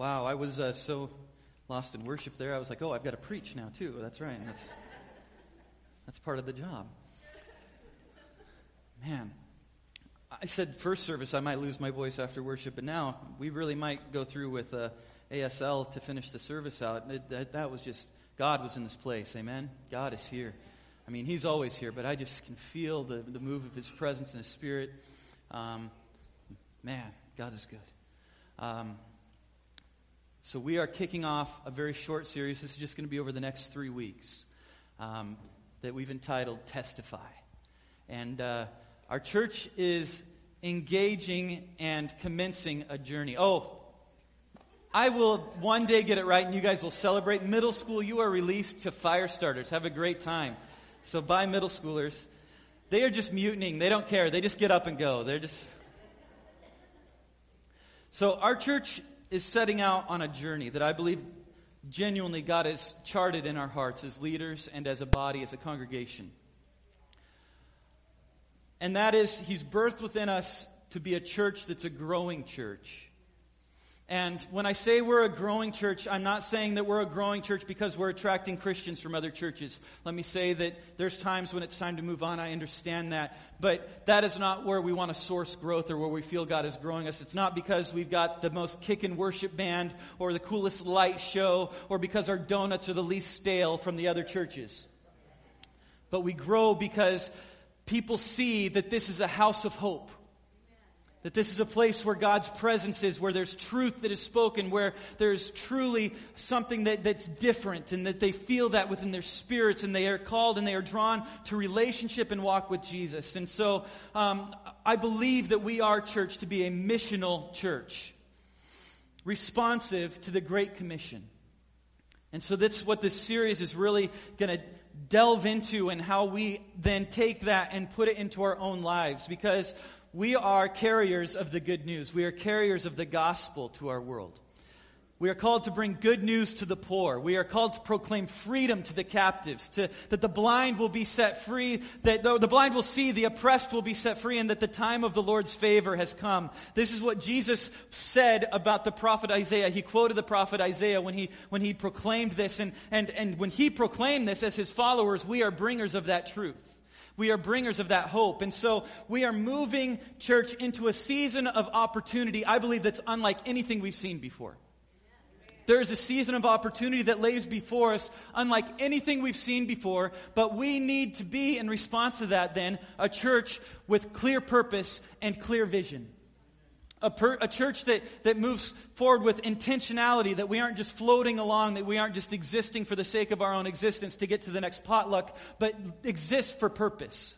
Wow, I was uh, so lost in worship there. I was like, oh, I've got to preach now, too. That's right. That's, that's part of the job. Man, I said first service I might lose my voice after worship, but now we really might go through with uh, ASL to finish the service out. It, that, that was just, God was in this place. Amen? God is here. I mean, He's always here, but I just can feel the, the move of His presence and His Spirit. Um, man, God is good. Um, so, we are kicking off a very short series. This is just going to be over the next three weeks um, that we've entitled Testify. And uh, our church is engaging and commencing a journey. Oh, I will one day get it right and you guys will celebrate. Middle school, you are released to fire starters. Have a great time. So, bye, middle schoolers. They are just mutinying. They don't care. They just get up and go. They're just. So, our church is setting out on a journey that I believe genuinely God has charted in our hearts as leaders and as a body, as a congregation. And that is, He's birthed within us to be a church that's a growing church. And when I say we're a growing church, I'm not saying that we're a growing church because we're attracting Christians from other churches. Let me say that there's times when it's time to move on. I understand that. But that is not where we want to source growth or where we feel God is growing us. It's not because we've got the most kickin' worship band or the coolest light show or because our donuts are the least stale from the other churches. But we grow because people see that this is a house of hope that this is a place where God's presence is, where there's truth that is spoken, where there's truly something that, that's different, and that they feel that within their spirits, and they are called and they are drawn to relationship and walk with Jesus. And so um, I believe that we are, church, to be a missional church, responsive to the Great Commission. And so that's what this series is really going to delve into, and how we then take that and put it into our own lives. Because we are carriers of the good news. We are carriers of the gospel to our world. We are called to bring good news to the poor. We are called to proclaim freedom to the captives, to, that the blind will be set free, that the, the blind will see, the oppressed will be set free, and that the time of the Lord's favor has come. This is what Jesus said about the prophet Isaiah. He quoted the prophet Isaiah when he, when he proclaimed this, and, and, and when he proclaimed this as his followers, we are bringers of that truth. We are bringers of that hope. And so we are moving church into a season of opportunity, I believe, that's unlike anything we've seen before. There is a season of opportunity that lays before us, unlike anything we've seen before, but we need to be, in response to that, then, a church with clear purpose and clear vision. A, per, a, church that, that moves forward with intentionality, that we aren't just floating along, that we aren't just existing for the sake of our own existence to get to the next potluck, but exist for purpose.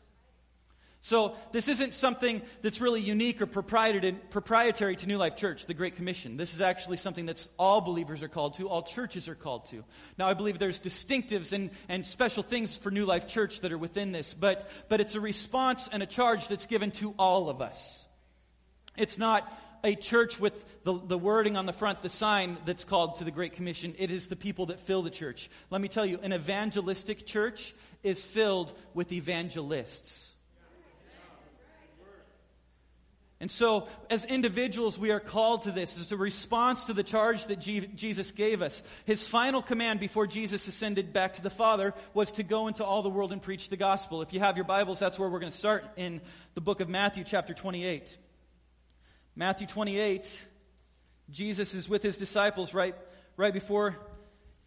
So, this isn't something that's really unique or proprietary to New Life Church, the Great Commission. This is actually something that's all believers are called to, all churches are called to. Now, I believe there's distinctives and, and special things for New Life Church that are within this, but, but it's a response and a charge that's given to all of us. It's not a church with the, the wording on the front, the sign that's called to the Great Commission. It is the people that fill the church. Let me tell you, an evangelistic church is filled with evangelists. And so, as individuals, we are called to this as a response to the charge that Jesus gave us. His final command before Jesus ascended back to the Father was to go into all the world and preach the gospel. If you have your Bibles, that's where we're going to start in the book of Matthew, chapter 28. Matthew 28, Jesus is with his disciples right, right before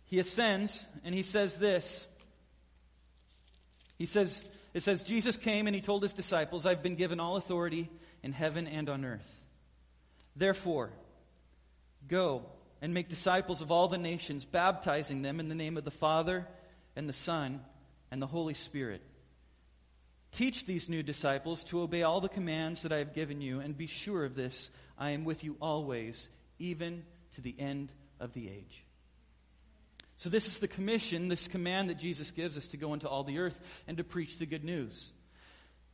he ascends, and he says this. He says, it says, Jesus came and he told his disciples, I've been given all authority in heaven and on earth. Therefore, go and make disciples of all the nations, baptizing them in the name of the Father and the Son and the Holy Spirit Teach these new disciples to obey all the commands that I have given you, and be sure of this I am with you always, even to the end of the age. So, this is the commission, this command that Jesus gives us to go into all the earth and to preach the good news.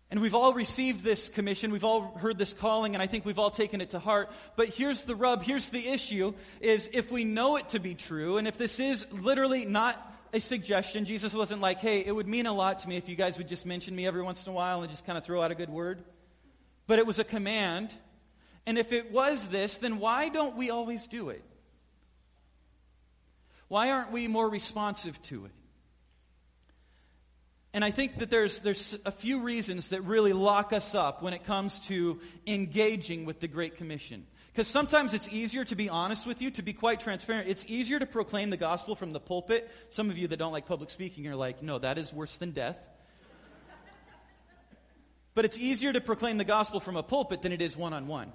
And we've all received this commission, we've all heard this calling, and I think we've all taken it to heart. But here's the rub, here's the issue, is if we know it to be true, and if this is literally not a suggestion. Jesus wasn't like, hey, it would mean a lot to me if you guys would just mention me every once in a while and just kind of throw out a good word. But it was a command. And if it was this, then why don't we always do it? Why aren't we more responsive to it? And I think that there's, there's a few reasons that really lock us up when it comes to engaging with the Great Commission. Because sometimes it's easier to be honest with you, to be quite transparent. It's easier to proclaim the gospel from the pulpit. Some of you that don't like public speaking are like, no, that is worse than death. but it's easier to proclaim the gospel from a pulpit than it is one on one.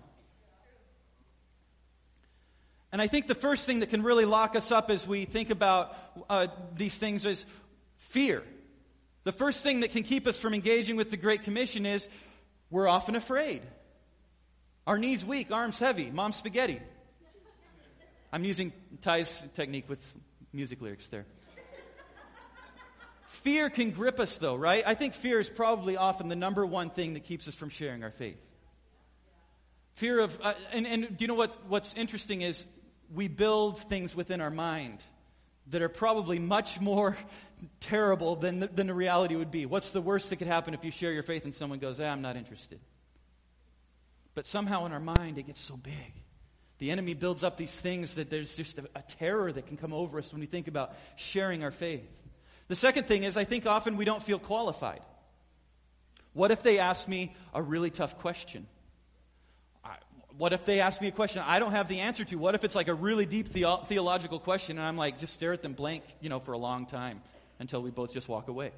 And I think the first thing that can really lock us up as we think about uh, these things is fear. The first thing that can keep us from engaging with the Great Commission is we're often afraid. Our knees weak, arms heavy, mom spaghetti. I'm using Ty's technique with music lyrics there. Fear can grip us, though, right? I think fear is probably often the number one thing that keeps us from sharing our faith. Fear of, uh, and, and do you know what, what's interesting is we build things within our mind that are probably much more terrible than the, than the reality would be. What's the worst that could happen if you share your faith and someone goes, ah, I'm not interested? But somehow in our mind, it gets so big. The enemy builds up these things that there's just a, a terror that can come over us when we think about sharing our faith. The second thing is, I think often we don't feel qualified. What if they ask me a really tough question? What if they ask me a question I don't have the answer to? What if it's like a really deep the- theological question and I'm like, just stare at them blank, you know, for a long time until we both just walk away?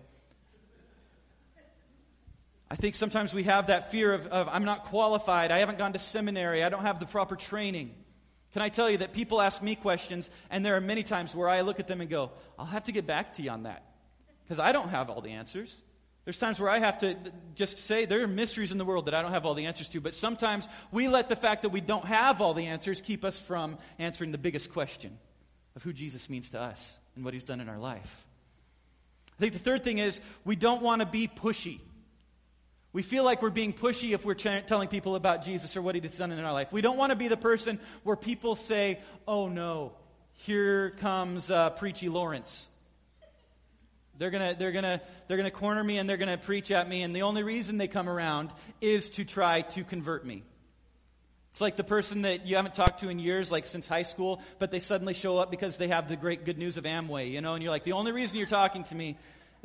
I think sometimes we have that fear of, of, I'm not qualified, I haven't gone to seminary, I don't have the proper training. Can I tell you that people ask me questions, and there are many times where I look at them and go, I'll have to get back to you on that, because I don't have all the answers. There's times where I have to just say there are mysteries in the world that I don't have all the answers to, but sometimes we let the fact that we don't have all the answers keep us from answering the biggest question of who Jesus means to us and what he's done in our life. I think the third thing is we don't want to be pushy. We feel like we're being pushy if we're ch- telling people about Jesus or what he's done in our life. We don't want to be the person where people say, oh no, here comes uh, Preachy Lawrence. They're going to they're gonna, they're gonna corner me and they're going to preach at me, and the only reason they come around is to try to convert me. It's like the person that you haven't talked to in years, like since high school, but they suddenly show up because they have the great good news of Amway, you know, and you're like, the only reason you're talking to me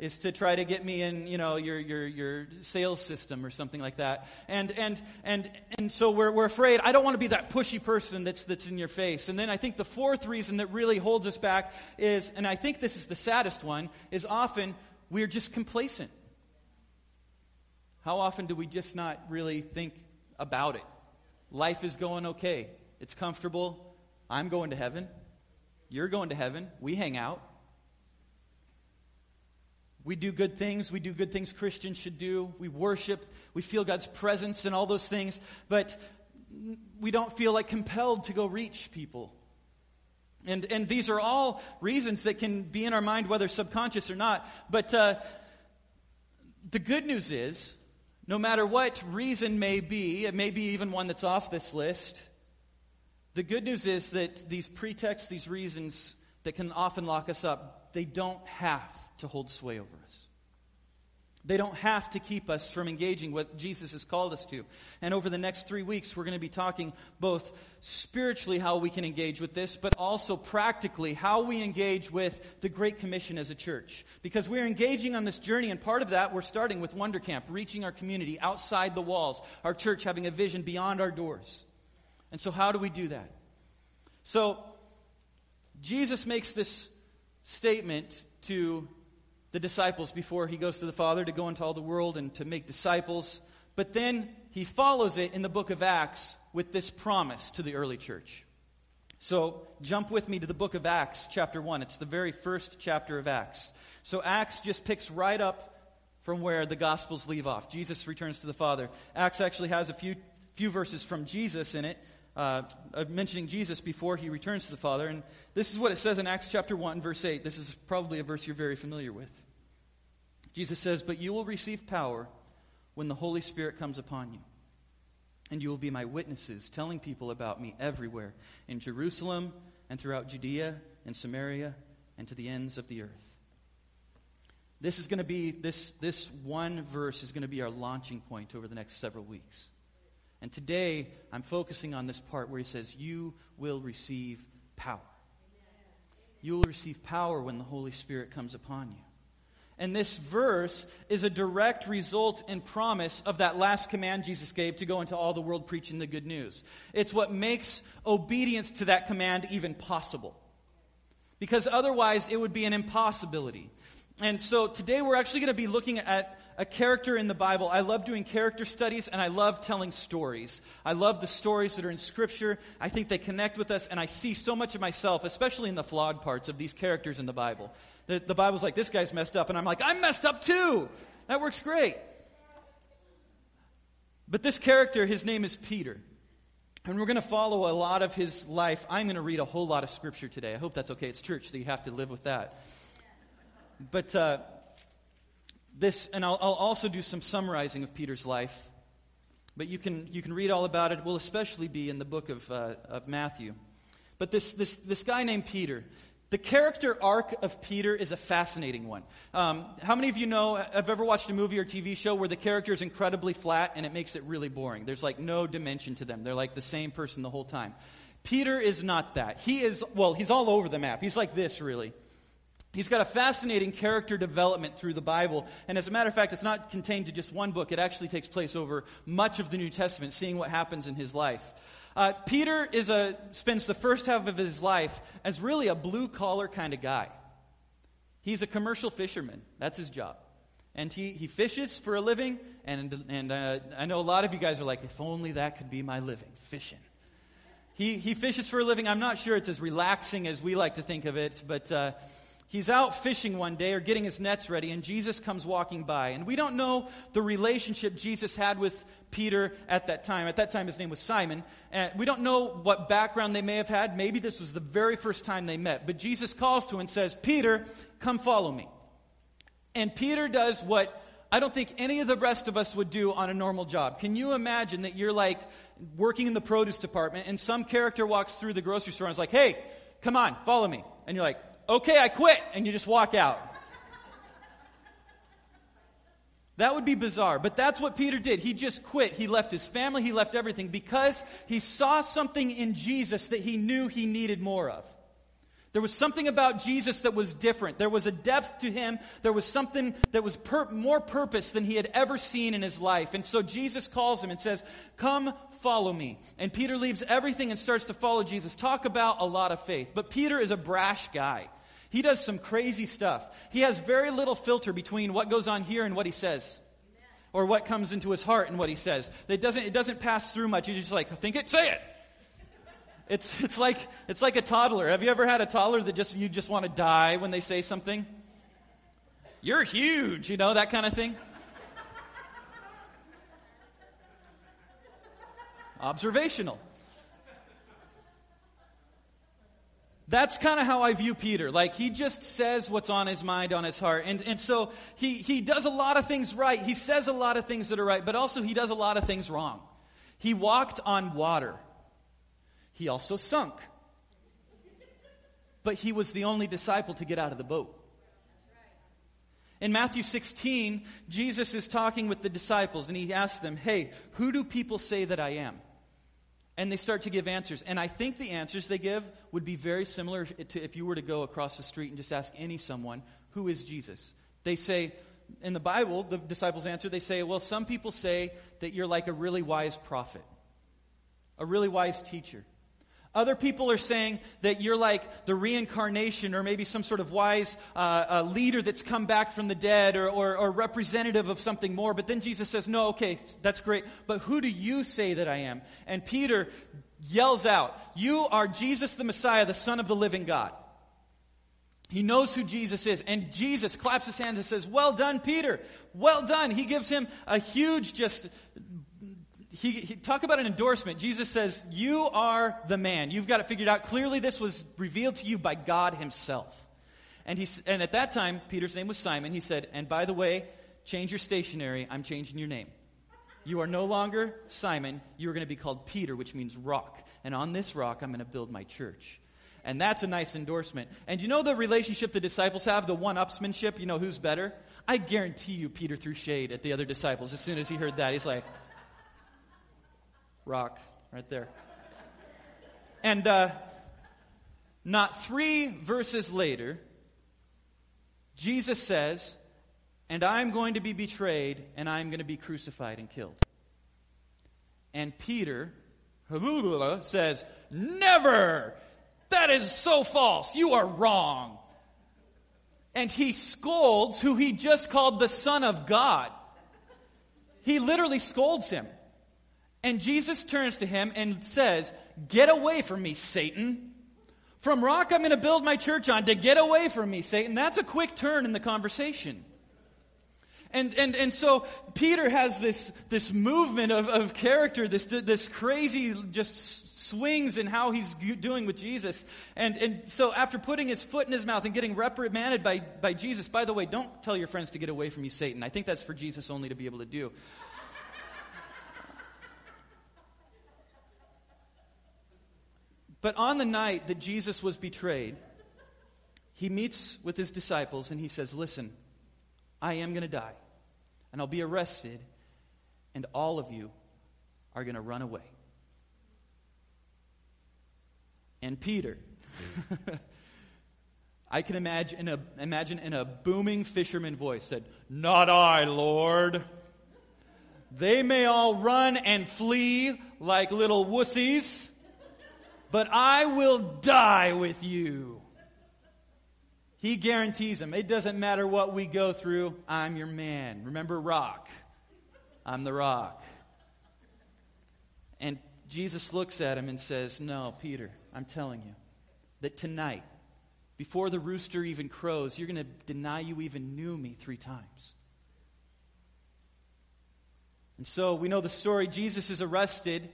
is to try to get me in, you know, your, your, your sales system or something like that. And, and, and, and so we're, we're afraid. I don't want to be that pushy person that's, that's in your face. And then I think the fourth reason that really holds us back is, and I think this is the saddest one, is often we're just complacent. How often do we just not really think about it? Life is going okay. It's comfortable. I'm going to heaven. You're going to heaven. We hang out. We do good things. We do good things Christians should do. We worship. We feel God's presence and all those things. But we don't feel like compelled to go reach people. And, and these are all reasons that can be in our mind, whether subconscious or not. But uh, the good news is, no matter what reason may be, it may be even one that's off this list, the good news is that these pretexts, these reasons that can often lock us up, they don't have to hold sway over us. They don't have to keep us from engaging what Jesus has called us to. And over the next three weeks, we're going to be talking both spiritually how we can engage with this, but also practically how we engage with the Great Commission as a church. Because we're engaging on this journey, and part of that, we're starting with Wonder Camp, reaching our community outside the walls, our church having a vision beyond our doors. And so, how do we do that? So, Jesus makes this statement to the disciples before he goes to the Father to go into all the world and to make disciples. But then he follows it in the book of Acts with this promise to the early church. So jump with me to the book of Acts, chapter 1. It's the very first chapter of Acts. So Acts just picks right up from where the Gospels leave off. Jesus returns to the Father. Acts actually has a few, few verses from Jesus in it, uh, mentioning Jesus before he returns to the Father. And this is what it says in Acts chapter 1, verse 8. This is probably a verse you're very familiar with. Jesus says, But you will receive power when the Holy Spirit comes upon you. And you will be my witnesses, telling people about me everywhere in Jerusalem and throughout Judea and Samaria and to the ends of the earth. This is going to be, this, this one verse is going to be our launching point over the next several weeks. And today, I'm focusing on this part where he says, You will receive power. you will receive power when the Holy Spirit comes upon you. And this verse is a direct result and promise of that last command Jesus gave to go into all the world preaching the good news. It's what makes obedience to that command even possible. Because otherwise, it would be an impossibility. And so today we're actually going to be looking at a character in the Bible. I love doing character studies and I love telling stories. I love the stories that are in Scripture. I think they connect with us, and I see so much of myself, especially in the flawed parts of these characters in the Bible. The, the Bible's like, this guy's messed up, and I'm like, I'm messed up too. That works great. But this character, his name is Peter. And we're going to follow a lot of his life. I'm going to read a whole lot of scripture today. I hope that's okay. It's church, so you have to live with that. But uh, this, and I'll, I'll, also do some summarizing of Peter's life. But you can, you can read all about it. Will especially be in the book of, uh, of Matthew. But this, this, this guy named Peter, the character arc of Peter is a fascinating one. Um, how many of you know, have ever watched a movie or TV show where the character is incredibly flat and it makes it really boring? There's like no dimension to them. They're like the same person the whole time. Peter is not that. He is, well, he's all over the map. He's like this, really. He's got a fascinating character development through the Bible. And as a matter of fact, it's not contained to just one book. It actually takes place over much of the New Testament, seeing what happens in his life. Uh, Peter is a, spends the first half of his life as really a blue collar kind of guy. He's a commercial fisherman. That's his job. And he, he fishes for a living. And, and uh, I know a lot of you guys are like, if only that could be my living, fishing. He, he fishes for a living. I'm not sure it's as relaxing as we like to think of it, but uh, He's out fishing one day or getting his nets ready, and Jesus comes walking by. And we don't know the relationship Jesus had with Peter at that time. At that time, his name was Simon. And we don't know what background they may have had. Maybe this was the very first time they met. But Jesus calls to him and says, Peter, come follow me. And Peter does what I don't think any of the rest of us would do on a normal job. Can you imagine that you're like working in the produce department and some character walks through the grocery store and is like, hey, come on, follow me. And you're like, okay, I quit, and you just walk out. That would be bizarre, but that's what Peter did. He just quit. He left his family, he left everything because he saw something in Jesus that he knew he needed more of. There was something about Jesus that was different. There was a depth to him. There was something that was per- more purpose than he had ever seen in his life. And so Jesus calls him and says, Come follow me. And Peter leaves everything and starts to follow Jesus. Talk about a lot of faith. But Peter is a brash guy. He does some crazy stuff. He has very little filter between what goes on here and what he says. Or what comes into his heart and what he says. It doesn't, it doesn't pass through much. He's just like, think it, say it. It's, it's, like, it's like a toddler. Have you ever had a toddler that just you just want to die when they say something? You're huge, you know, that kind of thing. Observational. That's kind of how I view Peter. Like, he just says what's on his mind, on his heart. And, and so he, he does a lot of things right. He says a lot of things that are right, but also he does a lot of things wrong. He walked on water. He also sunk. But he was the only disciple to get out of the boat. In Matthew 16, Jesus is talking with the disciples and he asks them, Hey, who do people say that I am? And they start to give answers. And I think the answers they give would be very similar to if you were to go across the street and just ask any someone, Who is Jesus? They say, in the Bible, the disciples answer, they say, Well, some people say that you're like a really wise prophet, a really wise teacher. Other people are saying that you're like the reincarnation or maybe some sort of wise uh, uh, leader that's come back from the dead or, or, or representative of something more. But then Jesus says, No, okay, that's great. But who do you say that I am? And Peter yells out, You are Jesus the Messiah, the Son of the living God. He knows who Jesus is. And Jesus claps his hands and says, Well done, Peter. Well done. He gives him a huge, just he, he, talk about an endorsement. Jesus says, You are the man. You've got it figured out. Clearly, this was revealed to you by God Himself. And, he, and at that time, Peter's name was Simon. He said, And by the way, change your stationery. I'm changing your name. You are no longer Simon. You are going to be called Peter, which means rock. And on this rock, I'm going to build my church. And that's a nice endorsement. And you know the relationship the disciples have, the one upsmanship? You know who's better? I guarantee you, Peter threw shade at the other disciples as soon as he heard that. He's like, rock right there. And uh, not three verses later, Jesus says, And I'm going to be betrayed, and I'm going to be crucified and killed. And Peter says, Never! That is so false. You are wrong. And he scolds who he just called the Son of God. He literally scolds him. And Jesus turns to him and says, Get away from me, Satan. From rock I'm going to build my church on to get away from me, Satan. That's a quick turn in the conversation. And, and, and so Peter has this, this movement of, of character, this, this crazy just swings in how he's doing with Jesus. And, and so after putting his foot in his mouth and getting reprimanded by, by Jesus, by the way, don't tell your friends to get away from you, Satan. I think that's for Jesus only to be able to do. But on the night that Jesus was betrayed, he meets with his disciples and he says, Listen, I am going to die, and I'll be arrested, and all of you are going to run away. And Peter, I can imagine in, a, imagine in a booming fisherman voice, said, Not I, Lord. They may all run and flee like little wussies but I will die with you. He guarantees him, it doesn't matter what we go through, I'm your man. Remember, rock. I'm the rock. And Jesus looks at him and says, No, Peter, I'm telling you that tonight, before the rooster even crows, you're going to deny you even knew me three times. And so we know the story. Jesus is arrested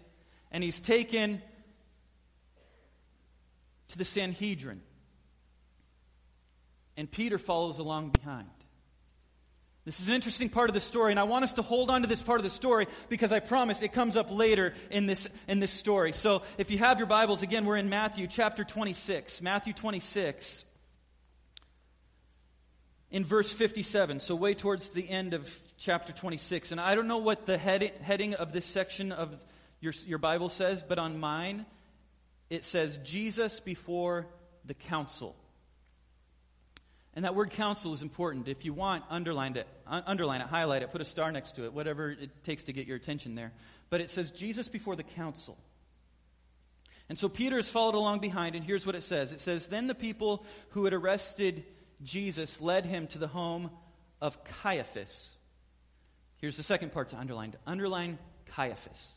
and he's taken to the Sanhedrin. And Peter follows along behind. This is an interesting part of the story, and I want us to hold on to this part of the story because I promise it comes up later in this, in this story. So if you have your Bibles, again, we're in Matthew chapter 26. Matthew 26, in verse 57. So way towards the end of chapter 26. And I don't know what the head, heading of this section of your, your Bible says, but on mine, it says Jesus before the council. And that word council is important. If you want, underline it, underline it, highlight it, put a star next to it, whatever it takes to get your attention there. But it says Jesus before the council. And so Peter has followed along behind, and here's what it says it says, Then the people who had arrested Jesus led him to the home of Caiaphas. Here's the second part to underline. To underline Caiaphas.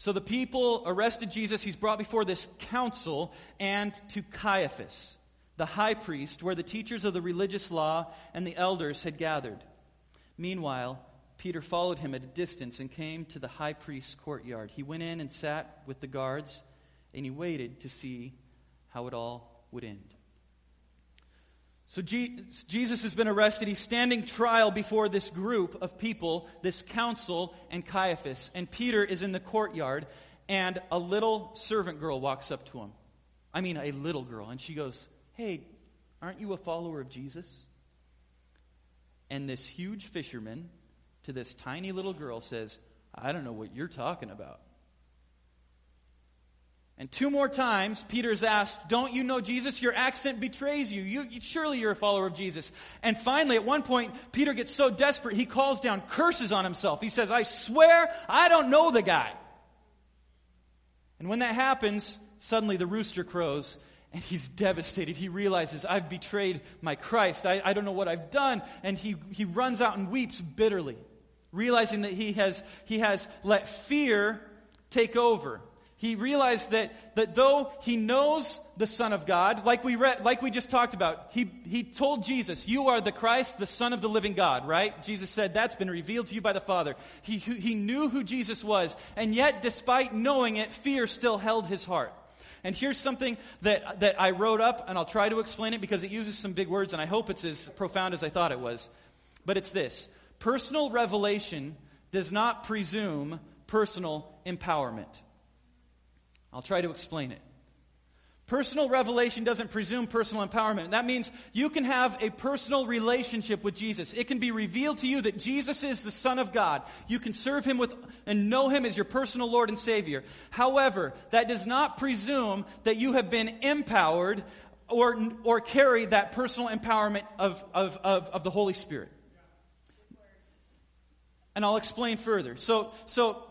So the people arrested Jesus. He's brought before this council and to Caiaphas, the high priest, where the teachers of the religious law and the elders had gathered. Meanwhile, Peter followed him at a distance and came to the high priest's courtyard. He went in and sat with the guards, and he waited to see how it all would end. So Jesus has been arrested. He's standing trial before this group of people, this council, and Caiaphas. And Peter is in the courtyard, and a little servant girl walks up to him. I mean, a little girl. And she goes, Hey, aren't you a follower of Jesus? And this huge fisherman to this tiny little girl says, I don't know what you're talking about. And two more times, Peter's asked, Don't you know Jesus? Your accent betrays you. you. Surely you're a follower of Jesus. And finally, at one point, Peter gets so desperate, he calls down curses on himself. He says, I swear I don't know the guy. And when that happens, suddenly the rooster crows and he's devastated. He realizes, I've betrayed my Christ. I, I don't know what I've done. And he, he runs out and weeps bitterly, realizing that he has, he has let fear take over he realized that, that though he knows the Son of God, like we, like we just talked about, he, he told Jesus, You are the Christ, the Son of the living God, right? Jesus said, That's been revealed to you by the Father. He, he knew who Jesus was, and yet, despite knowing it, fear still held his heart. And here's something that, that I wrote up, and I'll try to explain it because it uses some big words, and I hope it's as profound as I thought it was. But it's this personal revelation does not presume personal empowerment. I'll try to explain it. Personal revelation doesn't presume personal empowerment. That means you can have a personal relationship with Jesus. It can be revealed to you that Jesus is the Son of God. You can serve Him with and know Him as your personal Lord and Savior. However, that does not presume that you have been empowered or, or carry that personal empowerment of, of, of, of the Holy Spirit. And I'll explain further. So, so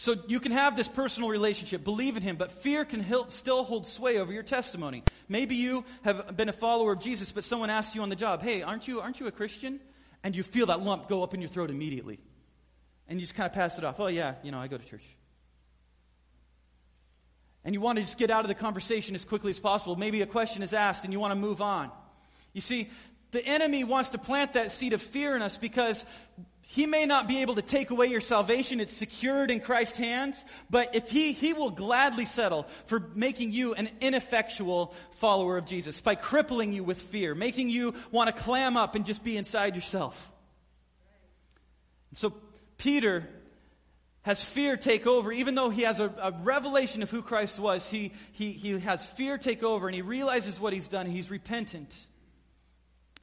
so you can have this personal relationship, believe in him, but fear can still hold sway over your testimony. Maybe you have been a follower of Jesus, but someone asks you on the job, "Hey, aren't you aren't you a Christian?" And you feel that lump go up in your throat immediately. And you just kind of pass it off. "Oh yeah, you know, I go to church." And you want to just get out of the conversation as quickly as possible. Maybe a question is asked and you want to move on. You see, the enemy wants to plant that seed of fear in us because he may not be able to take away your salvation. It's secured in Christ's hands. But if he, he will gladly settle for making you an ineffectual follower of Jesus by crippling you with fear, making you want to clam up and just be inside yourself. And so Peter has fear take over, even though he has a, a revelation of who Christ was, he, he, he has fear take over and he realizes what he's done. He's repentant.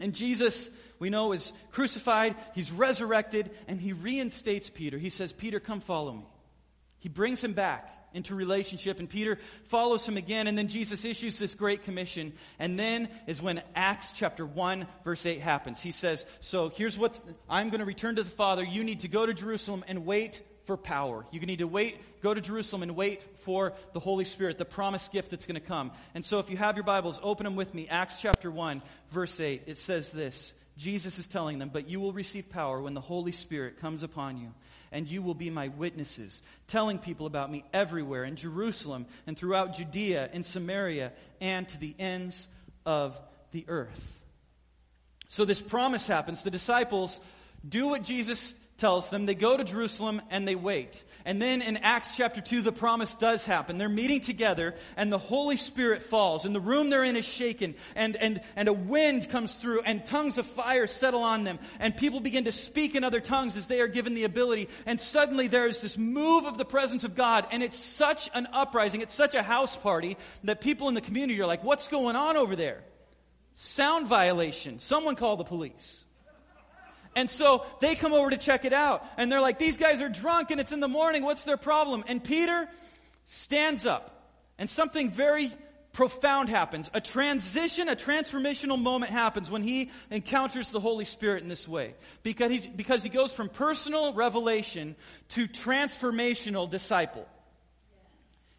And Jesus, we know, is crucified, he's resurrected, and he reinstates Peter. He says, Peter, come follow me. He brings him back into relationship, and Peter follows him again, and then Jesus issues this great commission. And then is when Acts chapter 1, verse 8 happens. He says, So here's what I'm going to return to the Father. You need to go to Jerusalem and wait for power. You need to wait, go to Jerusalem and wait for the Holy Spirit, the promised gift that's going to come. And so if you have your Bibles, open them with me. Acts chapter 1, verse 8. It says this Jesus is telling them, But you will receive power when the Holy Spirit comes upon you, and you will be my witnesses, telling people about me everywhere in Jerusalem and throughout Judea and Samaria and to the ends of the earth. So this promise happens. The disciples do what Jesus tells them. They go to Jerusalem and they wait. And then in Acts chapter 2, the promise does happen. They're meeting together and the Holy Spirit falls and the room they're in is shaken and, and, and a wind comes through and tongues of fire settle on them and people begin to speak in other tongues as they are given the ability. And suddenly there is this move of the presence of God and it's such an uprising. It's such a house party that people in the community are like, what's going on over there? Sound violation. Someone call the police. And so they come over to check it out. And they're like, these guys are drunk and it's in the morning. What's their problem? And Peter stands up. And something very profound happens. A transition, a transformational moment happens when he encounters the Holy Spirit in this way. Because he, because he goes from personal revelation to transformational disciple.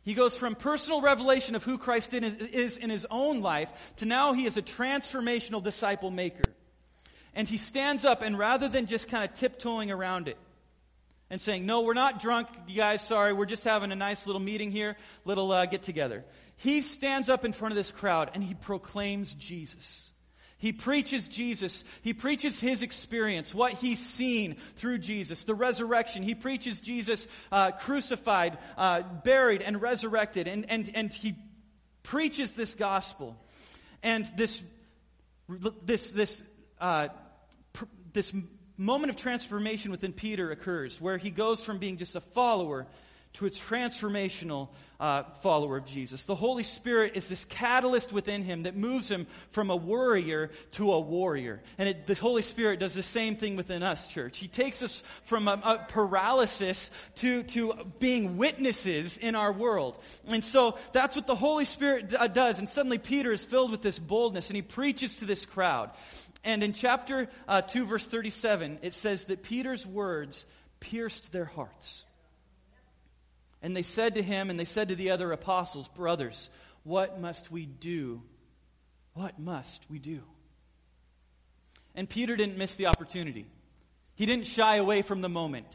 He goes from personal revelation of who Christ is in his own life to now he is a transformational disciple maker. And he stands up, and rather than just kind of tiptoeing around it and saying, No, we're not drunk, you guys, sorry, we're just having a nice little meeting here, little uh, get together. He stands up in front of this crowd and he proclaims Jesus. He preaches Jesus. He preaches his experience, what he's seen through Jesus, the resurrection. He preaches Jesus uh, crucified, uh, buried, and resurrected. And, and, and he preaches this gospel. And this, this, this uh, this moment of transformation within Peter occurs where he goes from being just a follower to a transformational uh, follower of Jesus. The Holy Spirit is this catalyst within him that moves him from a worrier to a warrior. And it, the Holy Spirit does the same thing within us, church. He takes us from a, a paralysis to, to being witnesses in our world. And so that's what the Holy Spirit d- uh, does. And suddenly Peter is filled with this boldness and he preaches to this crowd. And in chapter uh, 2, verse 37, it says that Peter's words pierced their hearts. And they said to him, and they said to the other apostles, Brothers, what must we do? What must we do? And Peter didn't miss the opportunity. He didn't shy away from the moment.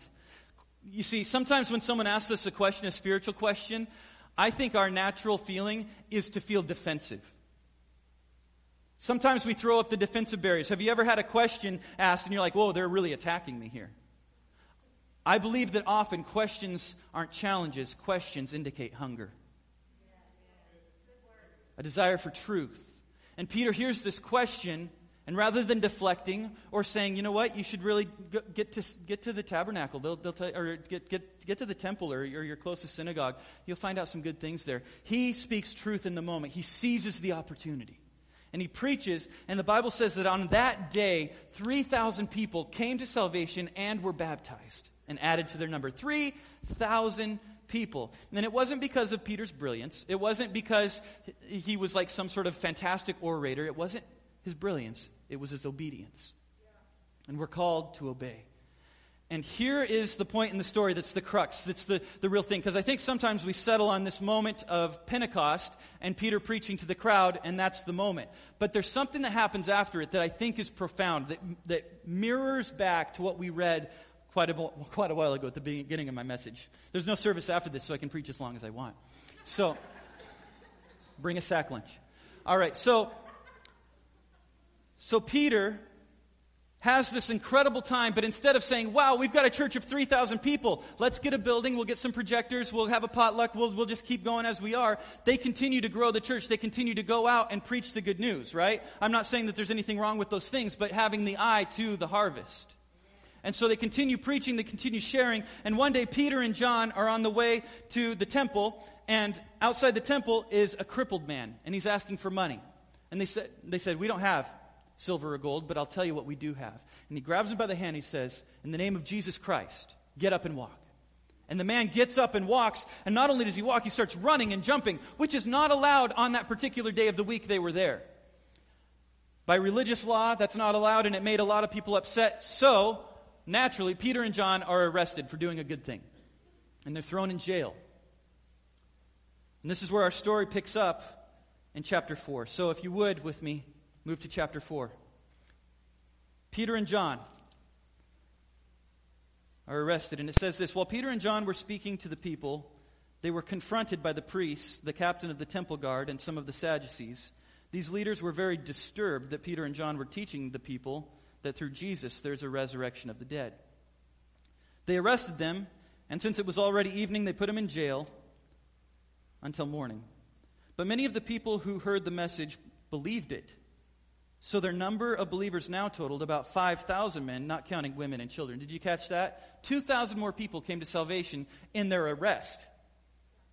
You see, sometimes when someone asks us a question, a spiritual question, I think our natural feeling is to feel defensive. Sometimes we throw up the defensive barriers. Have you ever had a question asked and you're like, whoa, they're really attacking me here? I believe that often questions aren't challenges, questions indicate hunger, a desire for truth. And Peter hears this question And rather than deflecting or saying, you know what, you should really get to, get to the tabernacle, they'll, they'll tell, or get, get, get to the temple or, or your closest synagogue, you'll find out some good things there. He speaks truth in the moment, he seizes the opportunity. And he preaches, and the Bible says that on that day, 3,000 people came to salvation and were baptized and added to their number. 3,000 people. And it wasn't because of Peter's brilliance. It wasn't because he was like some sort of fantastic orator. It wasn't his brilliance, it was his obedience. And we're called to obey. And here is the point in the story that's the crux, that's the, the real thing. Because I think sometimes we settle on this moment of Pentecost and Peter preaching to the crowd, and that's the moment. But there's something that happens after it that I think is profound, that, that mirrors back to what we read quite a, quite a while ago at the beginning of my message. There's no service after this, so I can preach as long as I want. So, bring a sack lunch. All right, so so Peter has this incredible time, but instead of saying, wow, we've got a church of 3,000 people, let's get a building, we'll get some projectors, we'll have a potluck, we'll, we'll just keep going as we are, they continue to grow the church. They continue to go out and preach the good news, right? I'm not saying that there's anything wrong with those things, but having the eye to the harvest. And so they continue preaching, they continue sharing, and one day Peter and John are on the way to the temple, and outside the temple is a crippled man, and he's asking for money. And they said, they said, We don't have silver or gold, but I'll tell you what we do have. And he grabs him by the hand. He says, In the name of Jesus Christ, get up and walk. And the man gets up and walks. And not only does he walk, he starts running and jumping, which is not allowed on that particular day of the week they were there. By religious law, that's not allowed, and it made a lot of people upset. So, naturally, Peter and John are arrested for doing a good thing. And they're thrown in jail. And this is where our story picks up in chapter 4. So, if you would, with me, Move to chapter 4. Peter and John are arrested, and it says this While Peter and John were speaking to the people, they were confronted by the priests, the captain of the temple guard, and some of the Sadducees. These leaders were very disturbed that Peter and John were teaching the people that through Jesus there's a resurrection of the dead. They arrested them, and since it was already evening, they put them in jail until morning. But many of the people who heard the message believed it so their number of believers now totaled about 5,000 men, not counting women and children. Did you catch that? 2,000 more people came to salvation in their arrest.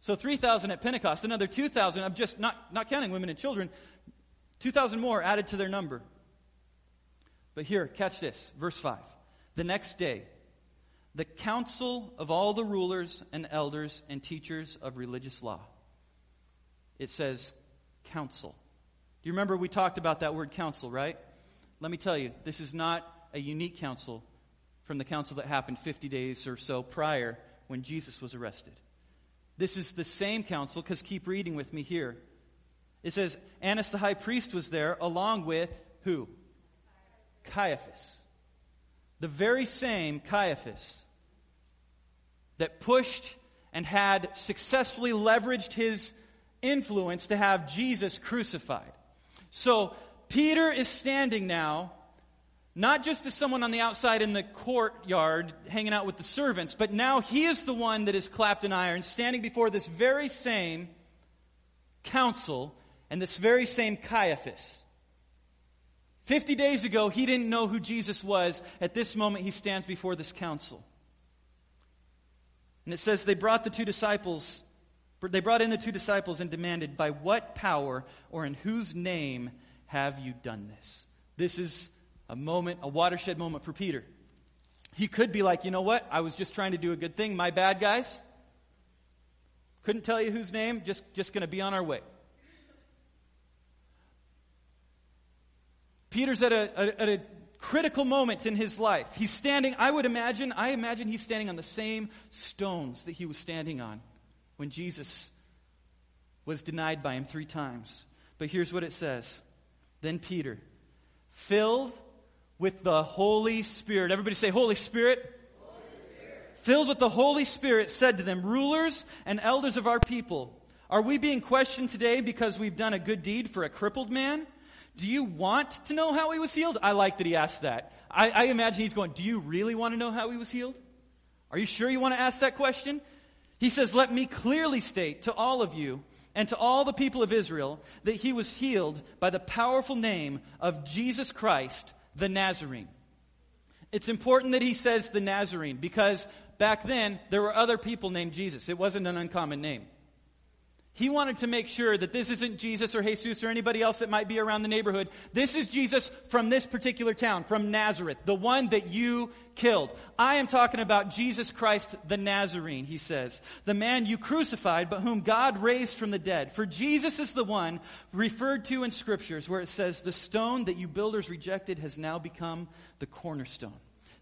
So 3,000 at Pentecost, another 2,000, I'm just not, not counting women and children, 2,000 more added to their number. But here, catch this, verse 5. The next day, the council of all the rulers and elders and teachers of religious law. It says council. Do you remember we talked about that word council, right? Let me tell you, this is not a unique council from the council that happened 50 days or so prior when Jesus was arrested. This is the same council, because keep reading with me here. It says, Annas the high priest was there along with who? Caiaphas. The very same Caiaphas that pushed and had successfully leveraged his influence to have Jesus crucified. So Peter is standing now, not just as someone on the outside in the courtyard hanging out with the servants, but now he is the one that is clapped in iron, standing before this very same council and this very same Caiaphas. Fifty days ago, he didn't know who Jesus was. At this moment, he stands before this council. And it says they brought the two disciples they brought in the two disciples and demanded, By what power or in whose name have you done this? This is a moment, a watershed moment for Peter. He could be like, You know what? I was just trying to do a good thing. My bad, guys. Couldn't tell you whose name, just, just going to be on our way. Peter's at a, a, at a critical moment in his life. He's standing, I would imagine, I imagine he's standing on the same stones that he was standing on when Jesus was denied by him three times. But here's what it says Then Peter, filled with the Holy Spirit, everybody say, Holy Spirit. Filled with the Holy Spirit, said to them, Rulers and elders of our people, are we being questioned today because we've done a good deed for a crippled man? Do you want to know how he was healed? I like that he asked that. I, I imagine he's going, Do you really want to know how he was healed? Are you sure you want to ask that question? He says, Let me clearly state to all of you and to all the people of Israel that he was healed by the powerful name of Jesus Christ, the Nazarene. It's important that he says the Nazarene because back then there were other people named Jesus. It wasn't an uncommon name. He wanted to make sure that this isn't Jesus or Jesus or anybody else that might be around the neighborhood. This is Jesus from this particular town, from Nazareth, the one that you killed. I am talking about Jesus Christ the Nazarene, he says, the man you crucified, but whom God raised from the dead. For Jesus is the one referred to in scriptures where it says, The stone that you builders rejected has now become the cornerstone.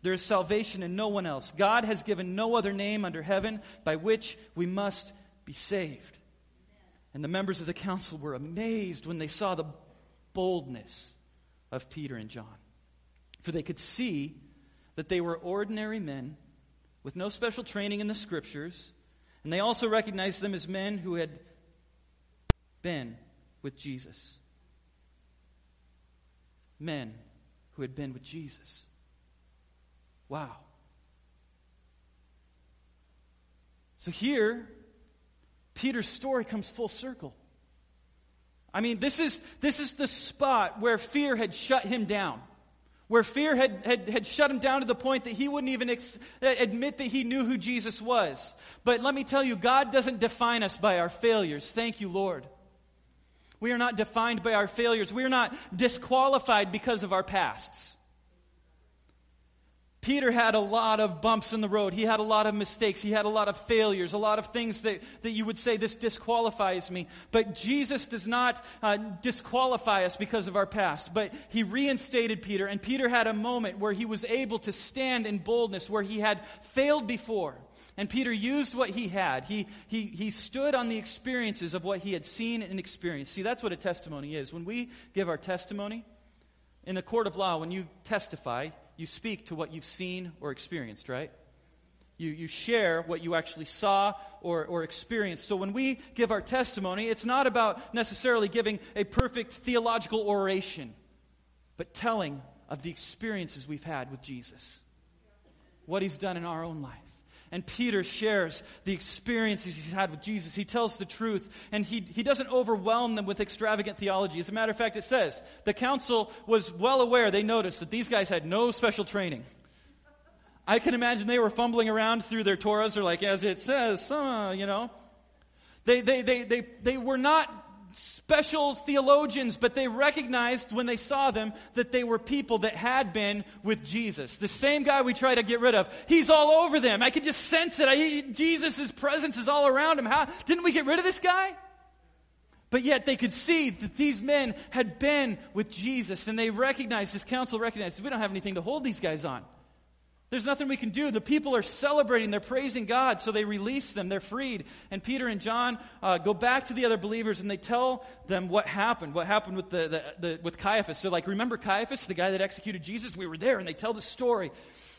There is salvation in no one else. God has given no other name under heaven by which we must be saved. And the members of the council were amazed when they saw the boldness of Peter and John. For they could see that they were ordinary men with no special training in the scriptures, and they also recognized them as men who had been with Jesus. Men who had been with Jesus. Wow. So here, Peter's story comes full circle. I mean, this is, this is the spot where fear had shut him down. Where fear had, had, had shut him down to the point that he wouldn't even ex- uh, admit that he knew who Jesus was. But let me tell you, God doesn't define us by our failures. Thank you, Lord. We are not defined by our failures. We are not disqualified because of our pasts. Peter had a lot of bumps in the road. He had a lot of mistakes. He had a lot of failures, a lot of things that, that you would say, this disqualifies me. But Jesus does not uh, disqualify us because of our past. But he reinstated Peter, and Peter had a moment where he was able to stand in boldness, where he had failed before. And Peter used what he had. He, he, he stood on the experiences of what he had seen and experienced. See, that's what a testimony is. When we give our testimony, in a court of law, when you testify, you speak to what you've seen or experienced, right? You, you share what you actually saw or, or experienced. So when we give our testimony, it's not about necessarily giving a perfect theological oration, but telling of the experiences we've had with Jesus, what he's done in our own life. And Peter shares the experiences he's had with Jesus. He tells the truth, and he, he doesn't overwhelm them with extravagant theology. As a matter of fact, it says the council was well aware, they noticed that these guys had no special training. I can imagine they were fumbling around through their Torahs, or like, as it says, uh, you know. They, they, they, they, they were not special theologians, but they recognized when they saw them that they were people that had been with Jesus. The same guy we try to get rid of, he's all over them. I could just sense it. I, Jesus' presence is all around him. How, didn't we get rid of this guy? But yet they could see that these men had been with Jesus, and they recognized, this council recognized, we don't have anything to hold these guys on. There's nothing we can do. The people are celebrating, they're praising God, so they release them, they're freed. And Peter and John uh, go back to the other believers and they tell them what happened, what happened with, the, the, the, with Caiaphas. So, like, remember Caiaphas, the guy that executed Jesus? We were there, and they tell the story.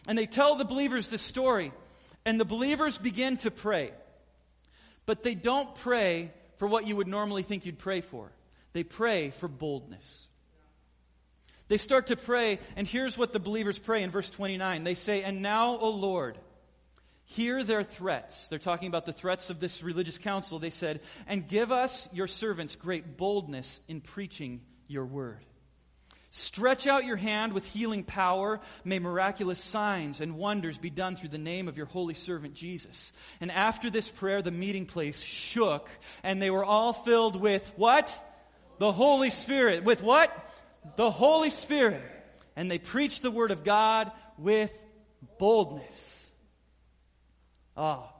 And they tell the believers this story, and the believers begin to pray. But they don't pray for what you would normally think you'd pray for, they pray for boldness. They start to pray, and here's what the believers pray in verse 29. They say, And now, O Lord, hear their threats. They're talking about the threats of this religious council. They said, And give us, your servants, great boldness in preaching your word. Stretch out your hand with healing power. May miraculous signs and wonders be done through the name of your holy servant Jesus. And after this prayer, the meeting place shook, and they were all filled with what? The Holy Spirit. With what? The Holy Spirit, and they preach the Word of God with boldness. Ah,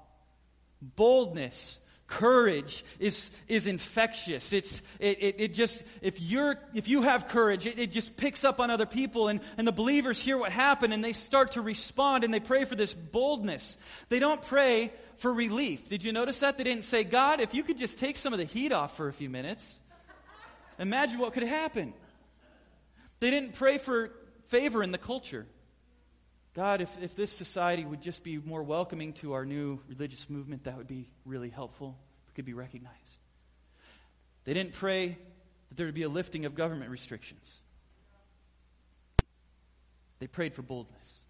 boldness courage is, is infectious. It's, it, it, it, just, if you're, if you have courage, it, it just picks up on other people and, and the believers hear what happened and they start to respond and they pray for this boldness. They don't pray for relief. Did you notice that? They didn't say, God, if you could just take some of the heat off for a few minutes, imagine what could happen. They didn't pray for favor in the culture. God, if, if this society would just be more welcoming to our new religious movement, that would be really helpful. It could be recognized. They didn't pray that there would be a lifting of government restrictions. They prayed for boldness.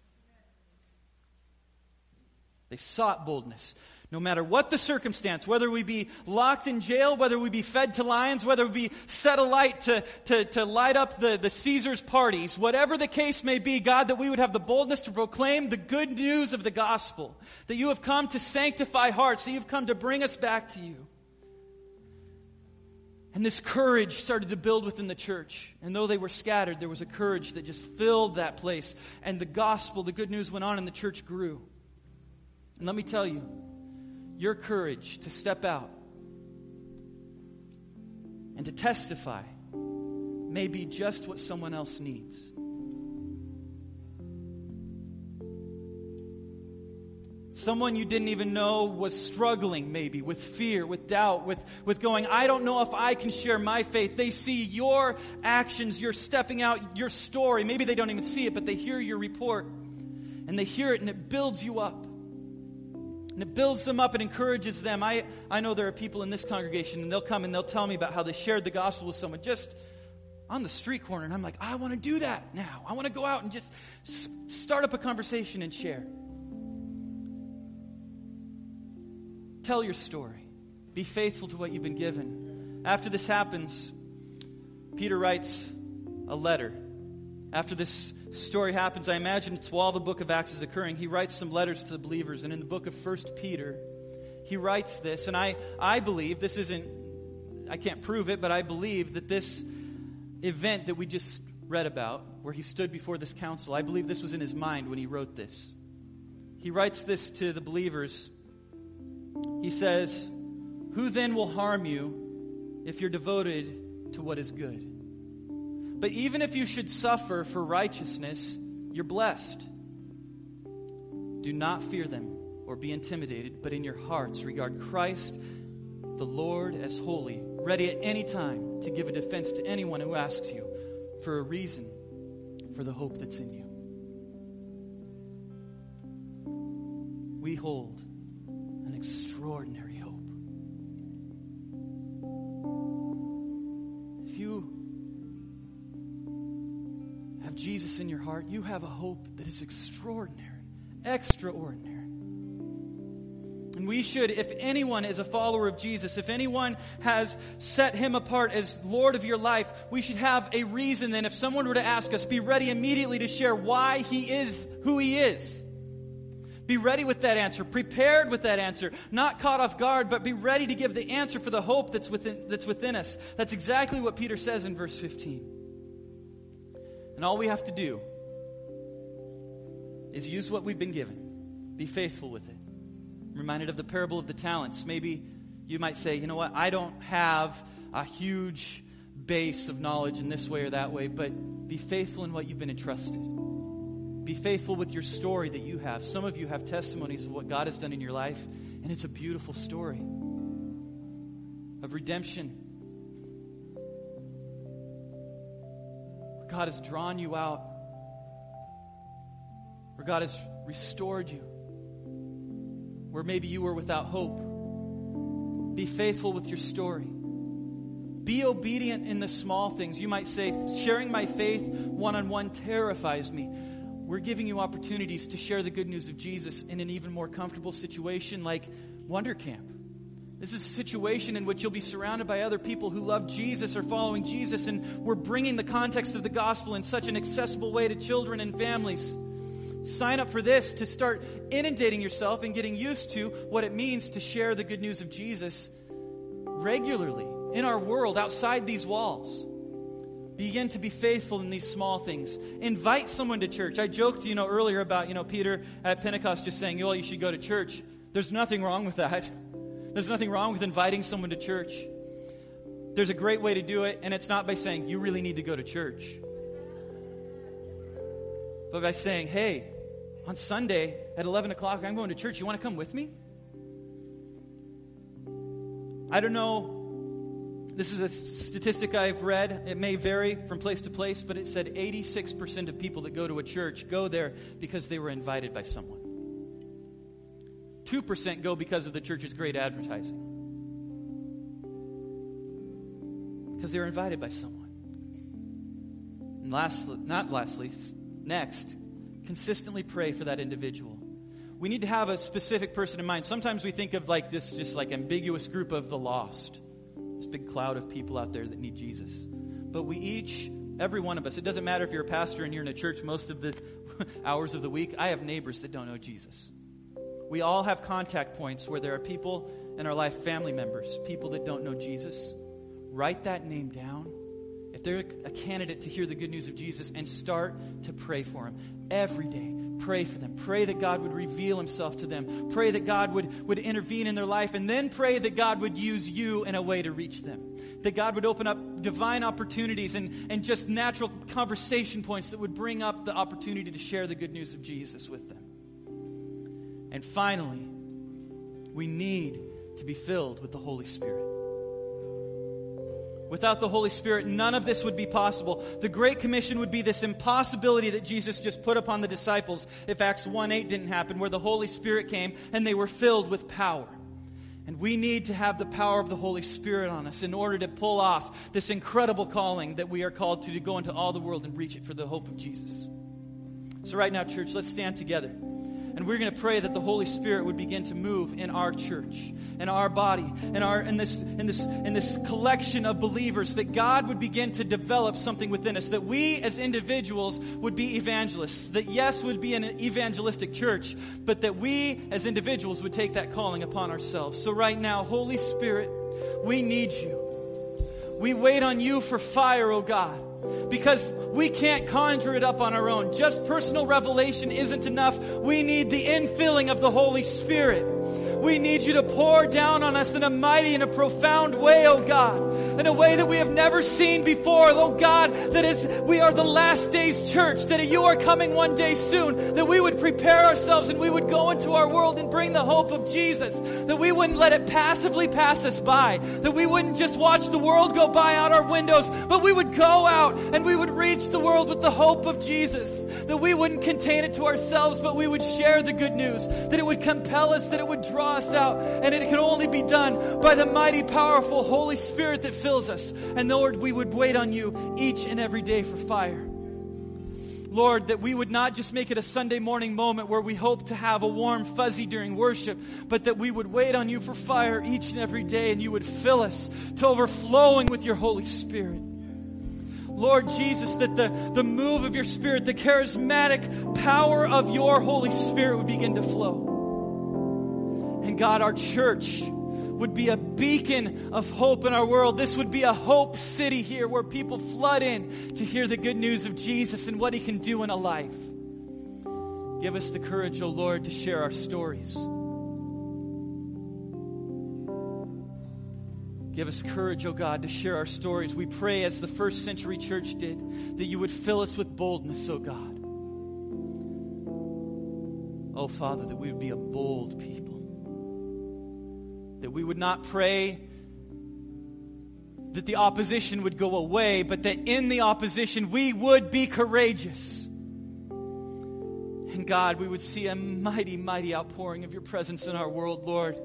They sought boldness. No matter what the circumstance, whether we be locked in jail, whether we be fed to lions, whether we be set alight to, to, to light up the, the Caesar's parties, whatever the case may be, God, that we would have the boldness to proclaim the good news of the gospel. That you have come to sanctify hearts, that you've come to bring us back to you. And this courage started to build within the church. And though they were scattered, there was a courage that just filled that place. And the gospel, the good news went on, and the church grew. And let me tell you, your courage to step out and to testify may be just what someone else needs. Someone you didn't even know was struggling, maybe, with fear, with doubt, with, with going, I don't know if I can share my faith. They see your actions, you're stepping out, your story. Maybe they don't even see it, but they hear your report. And they hear it, and it builds you up. And it builds them up and encourages them. I, I know there are people in this congregation, and they'll come and they'll tell me about how they shared the gospel with someone just on the street corner. And I'm like, I want to do that now. I want to go out and just start up a conversation and share. Tell your story. Be faithful to what you've been given. After this happens, Peter writes a letter. After this story happens, I imagine it's while the book of Acts is occurring, he writes some letters to the believers. And in the book of First Peter, he writes this. And I, I believe, this isn't, I can't prove it, but I believe that this event that we just read about, where he stood before this council, I believe this was in his mind when he wrote this. He writes this to the believers he says, Who then will harm you if you're devoted to what is good? But even if you should suffer for righteousness, you're blessed. Do not fear them or be intimidated, but in your hearts regard Christ, the Lord, as holy, ready at any time to give a defense to anyone who asks you for a reason for the hope that's in you. We hold an extraordinary Jesus in your heart, you have a hope that is extraordinary, extraordinary. And we should, if anyone is a follower of Jesus, if anyone has set him apart as Lord of your life, we should have a reason then, if someone were to ask us, be ready immediately to share why he is who he is. Be ready with that answer, prepared with that answer, not caught off guard, but be ready to give the answer for the hope that's within, that's within us. That's exactly what Peter says in verse 15. And all we have to do is use what we've been given, be faithful with it. I'm reminded of the parable of the talents. Maybe you might say, you know what, I don't have a huge base of knowledge in this way or that way, but be faithful in what you've been entrusted. Be faithful with your story that you have. Some of you have testimonies of what God has done in your life, and it's a beautiful story of redemption. God has drawn you out, where God has restored you, where maybe you were without hope. Be faithful with your story. Be obedient in the small things. You might say, sharing my faith one on one terrifies me we're giving you opportunities to share the good news of Jesus in an even more comfortable situation like Wonder Camp. This is a situation in which you'll be surrounded by other people who love Jesus or following Jesus, and we're bringing the context of the gospel in such an accessible way to children and families. Sign up for this to start inundating yourself and getting used to what it means to share the good news of Jesus regularly in our world outside these walls. Begin to be faithful in these small things. Invite someone to church. I joked, you know, earlier about, you know, Peter at Pentecost just saying, "Oh, you should go to church." There's nothing wrong with that. There's nothing wrong with inviting someone to church. There's a great way to do it, and it's not by saying, "You really need to go to church." But by saying, "Hey, on Sunday at 11 o'clock, I'm going to church. You want to come with me?" I don't know this is a statistic I've read. It may vary from place to place, but it said 86% of people that go to a church go there because they were invited by someone. 2% go because of the church's great advertising. Because they're invited by someone. And lastly, not lastly, next, consistently pray for that individual. we need to have a specific person in mind. Sometimes we think of like this just like ambiguous group of the lost, this big cloud of people out there that need Jesus. But we each, every one of us, it doesn't matter if you're a pastor and you're in a church most of the hours of the week. I have neighbors that don't know Jesus. We all have contact points where there are people in our life, family members, people that don't know Jesus. Write that name down. If they're a candidate to hear the good news of Jesus, and start to pray for them every day. Pray for them. Pray that God would reveal himself to them. Pray that God would, would intervene in their life. And then pray that God would use you in a way to reach them. That God would open up divine opportunities and, and just natural conversation points that would bring up the opportunity to share the good news of Jesus with them. And finally, we need to be filled with the Holy Spirit. Without the Holy Spirit, none of this would be possible. The Great Commission would be this impossibility that Jesus just put upon the disciples if Acts 1 8 didn't happen, where the Holy Spirit came and they were filled with power. And we need to have the power of the Holy Spirit on us in order to pull off this incredible calling that we are called to, to go into all the world and reach it for the hope of Jesus. So, right now, church, let's stand together. And we're going to pray that the Holy Spirit would begin to move in our church, in our body, in, our, in, this, in, this, in this collection of believers, that God would begin to develop something within us, that we as individuals would be evangelists, that yes, would be an evangelistic church, but that we as individuals would take that calling upon ourselves. So, right now, Holy Spirit, we need you. We wait on you for fire, oh God because we can't conjure it up on our own. Just personal revelation isn't enough. We need the infilling of the Holy Spirit. We need you to pour down on us in a mighty and a profound way, oh God, in a way that we have never seen before, oh God, that is, we are the last days church, that you are coming one day soon, that we would prepare ourselves and we would go into our world and bring the hope of Jesus, that we wouldn't let it passively pass us by, that we wouldn't just watch the world go by out our windows, but we would go out and we would reach the world with the hope of Jesus, that we wouldn't contain it to ourselves, but we would share the good news, that it would compel us, that it would draw us out. And it can only be done by the mighty, powerful Holy Spirit that fills us. And Lord, we would wait on you each and every day for fire. Lord, that we would not just make it a Sunday morning moment where we hope to have a warm fuzzy during worship, but that we would wait on you for fire each and every day and you would fill us to overflowing with your Holy Spirit. Lord Jesus, that the, the move of your Spirit, the charismatic power of your Holy Spirit would begin to flow. God, our church would be a beacon of hope in our world. This would be a hope city here where people flood in to hear the good news of Jesus and what he can do in a life. Give us the courage, O oh Lord, to share our stories. Give us courage, O oh God, to share our stories. We pray, as the first century church did, that you would fill us with boldness, O oh God. Oh, Father, that we would be a bold people that we would not pray that the opposition would go away, but that in the opposition we would be courageous. And God, we would see a mighty, mighty outpouring of your presence in our world, Lord,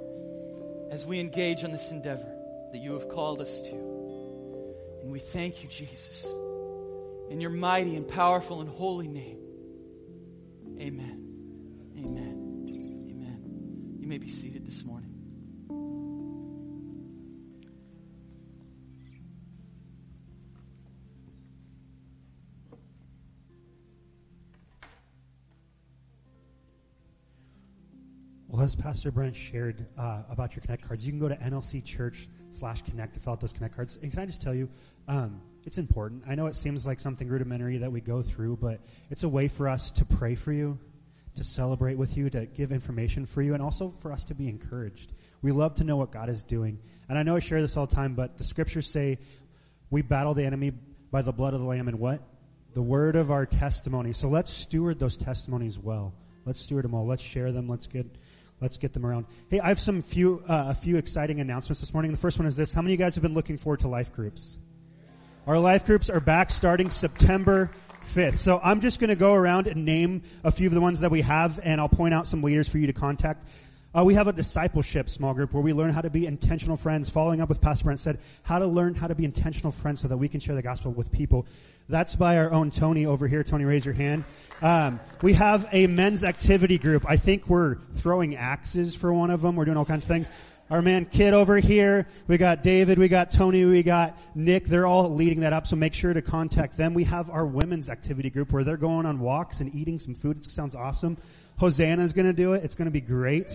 as we engage on this endeavor that you have called us to. And we thank you, Jesus, in your mighty and powerful and holy name. Amen. Amen. Amen. You may be seated this morning. Well, as Pastor Brent shared uh, about your Connect cards, you can go to NLC Church slash Connect to fill out those Connect cards. And can I just tell you, um, it's important. I know it seems like something rudimentary that we go through, but it's a way for us to pray for you, to celebrate with you, to give information for you, and also for us to be encouraged. We love to know what God is doing. And I know I share this all the time, but the scriptures say we battle the enemy by the blood of the Lamb and what? The word of our testimony. So let's steward those testimonies well. Let's steward them all. Let's share them. Let's get let's get them around. Hey, I have some few uh, a few exciting announcements this morning. The first one is this: How many of you guys have been looking forward to life groups? Our life groups are back starting September 5th. So I'm just going to go around and name a few of the ones that we have, and I'll point out some leaders for you to contact. Uh, we have a discipleship small group where we learn how to be intentional friends. Following up with Pastor Brent said, how to learn how to be intentional friends so that we can share the gospel with people. That's by our own Tony over here. Tony, raise your hand. Um, we have a men's activity group. I think we're throwing axes for one of them. We're doing all kinds of things. Our man Kid over here. We got David. We got Tony. We got Nick. They're all leading that up. So make sure to contact them. We have our women's activity group where they're going on walks and eating some food. It sounds awesome. Hosanna's going to do it. It's going to be great.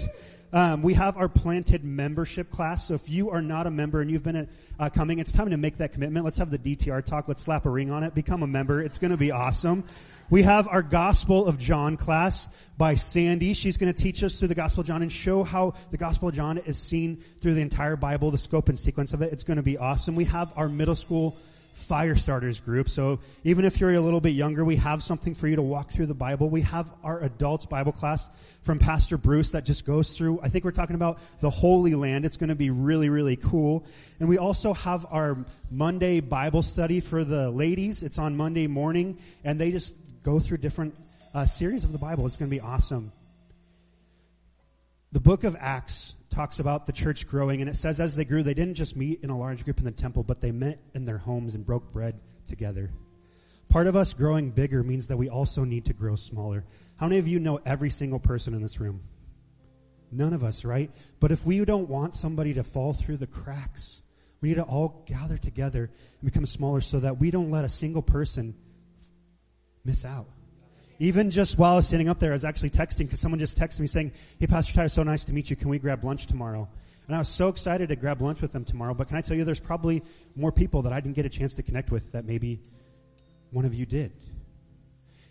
Um, we have our planted membership class. So if you are not a member and you've been uh, coming, it's time to make that commitment. Let's have the DTR talk. Let's slap a ring on it. Become a member. It's going to be awesome. We have our Gospel of John class by Sandy. She's going to teach us through the Gospel of John and show how the Gospel of John is seen through the entire Bible, the scope and sequence of it. It's going to be awesome. We have our middle school fire starters group. So even if you're a little bit younger, we have something for you to walk through the Bible. We have our adults Bible class from Pastor Bruce that just goes through, I think we're talking about the Holy Land. It's going to be really, really cool. And we also have our Monday Bible study for the ladies. It's on Monday morning and they just go through different uh, series of the Bible. It's going to be awesome. The book of Acts talks about the church growing, and it says as they grew, they didn't just meet in a large group in the temple, but they met in their homes and broke bread together. Part of us growing bigger means that we also need to grow smaller. How many of you know every single person in this room? None of us, right? But if we don't want somebody to fall through the cracks, we need to all gather together and become smaller so that we don't let a single person miss out. Even just while I was standing up there, I was actually texting because someone just texted me saying, Hey, Pastor Tyler, so nice to meet you. Can we grab lunch tomorrow? And I was so excited to grab lunch with them tomorrow. But can I tell you, there's probably more people that I didn't get a chance to connect with that maybe one of you did.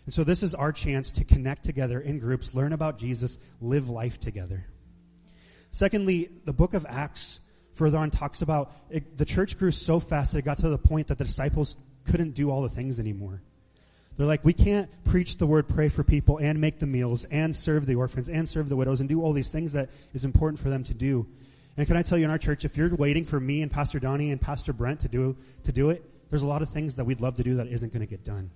And so this is our chance to connect together in groups, learn about Jesus, live life together. Secondly, the book of Acts further on talks about it, the church grew so fast that it got to the point that the disciples couldn't do all the things anymore. They're like, we can't preach the word, pray for people, and make the meals, and serve the orphans, and serve the widows, and do all these things that is important for them to do. And can I tell you in our church, if you're waiting for me and Pastor Donnie and Pastor Brent to do, to do it, there's a lot of things that we'd love to do that isn't going to get done.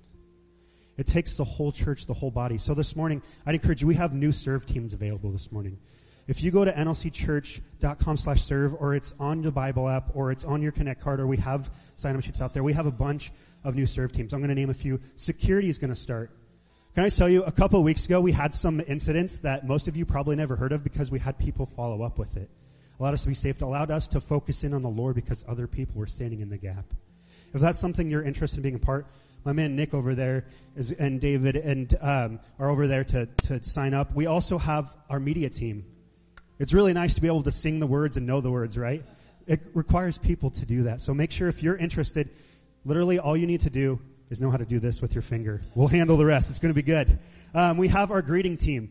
It takes the whole church, the whole body. So this morning, I'd encourage you, we have new serve teams available this morning. If you go to nlcchurch.com slash serve, or it's on the Bible app, or it's on your Connect card, or we have sign-up sheets out there, we have a bunch of new serve teams. I'm going to name a few. Security is going to start. Can I tell you, a couple weeks ago, we had some incidents that most of you probably never heard of because we had people follow up with it. Allowed us to be safe, allowed us to focus in on the Lord because other people were standing in the gap. If that's something you're interested in being a part, my man Nick over there is, and David and um, are over there to, to sign up. We also have our media team. It's really nice to be able to sing the words and know the words, right? It requires people to do that. So make sure if you're interested, Literally, all you need to do is know how to do this with your finger. We'll handle the rest. It's going to be good. Um, we have our greeting team.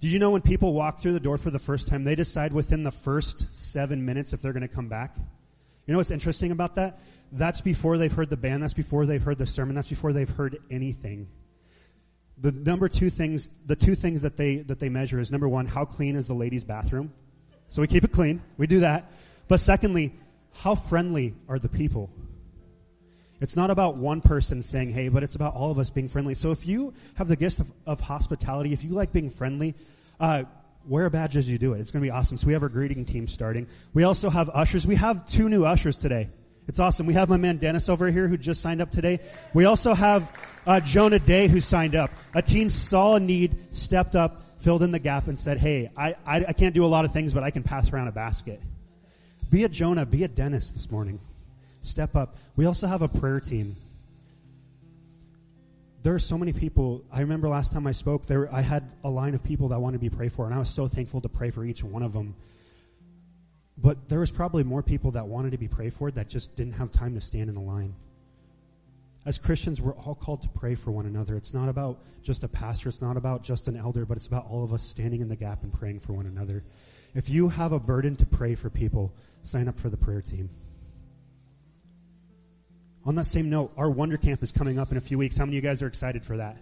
Did you know when people walk through the door for the first time, they decide within the first seven minutes if they're going to come back? You know what's interesting about that? That's before they've heard the band. That's before they've heard the sermon. That's before they've heard anything. The number two things, the two things that they, that they measure is number one, how clean is the ladies' bathroom? So we keep it clean. We do that. But secondly, how friendly are the people? It's not about one person saying, hey, but it's about all of us being friendly. So if you have the gift of, of hospitality, if you like being friendly, uh, wear a badge as you do it. It's going to be awesome. So we have our greeting team starting. We also have ushers. We have two new ushers today. It's awesome. We have my man Dennis over here who just signed up today. We also have uh, Jonah Day who signed up. A teen saw a need, stepped up, filled in the gap, and said, "Hey, I, I, I can't do a lot of things, but I can pass around a basket." Be a Jonah. Be a Dennis this morning step up. We also have a prayer team. There are so many people. I remember last time I spoke, there I had a line of people that wanted to be prayed for, and I was so thankful to pray for each one of them. But there was probably more people that wanted to be prayed for that just didn't have time to stand in the line. As Christians, we're all called to pray for one another. It's not about just a pastor, it's not about just an elder, but it's about all of us standing in the gap and praying for one another. If you have a burden to pray for people, sign up for the prayer team. On that same note, our Wonder Camp is coming up in a few weeks. How many of you guys are excited for that?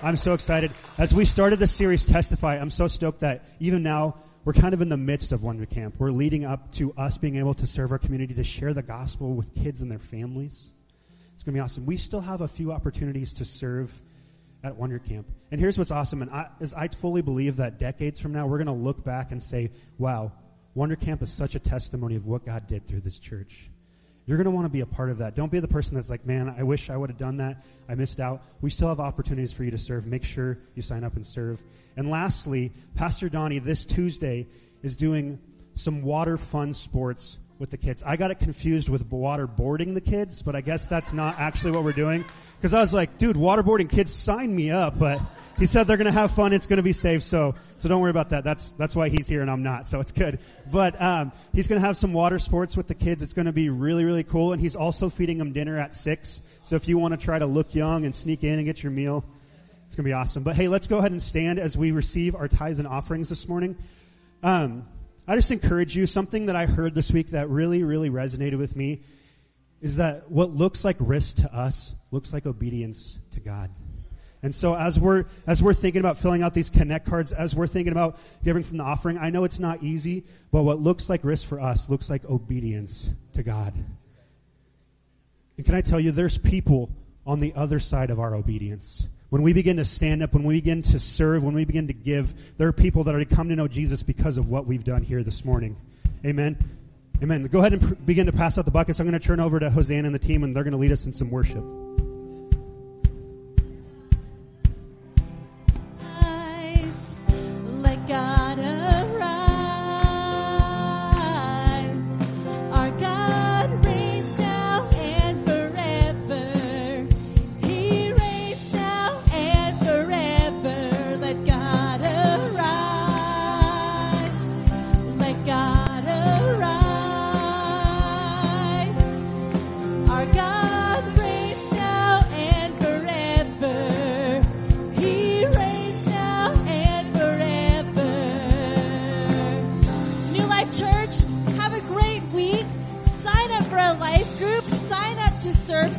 I'm so excited. As we started this series, Testify, I'm so stoked that even now, we're kind of in the midst of Wonder Camp. We're leading up to us being able to serve our community, to share the gospel with kids and their families. It's going to be awesome. We still have a few opportunities to serve at Wonder Camp. And here's what's awesome, and I, I fully believe that decades from now, we're going to look back and say, wow, Wonder Camp is such a testimony of what God did through this church. You're going to want to be a part of that. Don't be the person that's like, man, I wish I would have done that. I missed out. We still have opportunities for you to serve. Make sure you sign up and serve. And lastly, Pastor Donnie this Tuesday is doing some water fun sports with the kids. I got it confused with waterboarding the kids, but I guess that's not actually what we're doing. Because I was like, dude, waterboarding kids, sign me up. But he said they're to have fun. It's to be safe. So, so don't worry about that. That's, that's why he's here and I'm not. So it's good. But, um, he's to have some water sports with the kids. It's to be really, really cool. And he's also feeding them dinner at six. So if you want to try to look young and sneak in and get your meal, it's going to be awesome. But hey, let's go ahead and stand as we receive our tithes and offerings this morning. Um, I just encourage you, something that I heard this week that really, really resonated with me is that what looks like risk to us looks like obedience to God. And so as we're, as we're thinking about filling out these connect cards, as we're thinking about giving from the offering, I know it's not easy, but what looks like risk for us looks like obedience to God. And can I tell you, there's people on the other side of our obedience. When we begin to stand up, when we begin to serve, when we begin to give, there are people that are to come to know Jesus because of what we've done here this morning. Amen. Amen. Go ahead and pr- begin to pass out the buckets. I'm going to turn over to Hosanna and the team, and they're going to lead us in some worship.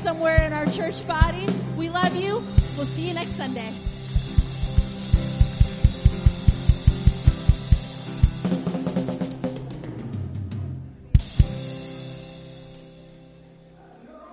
Somewhere in our church body. We love you. We'll see you next Sunday.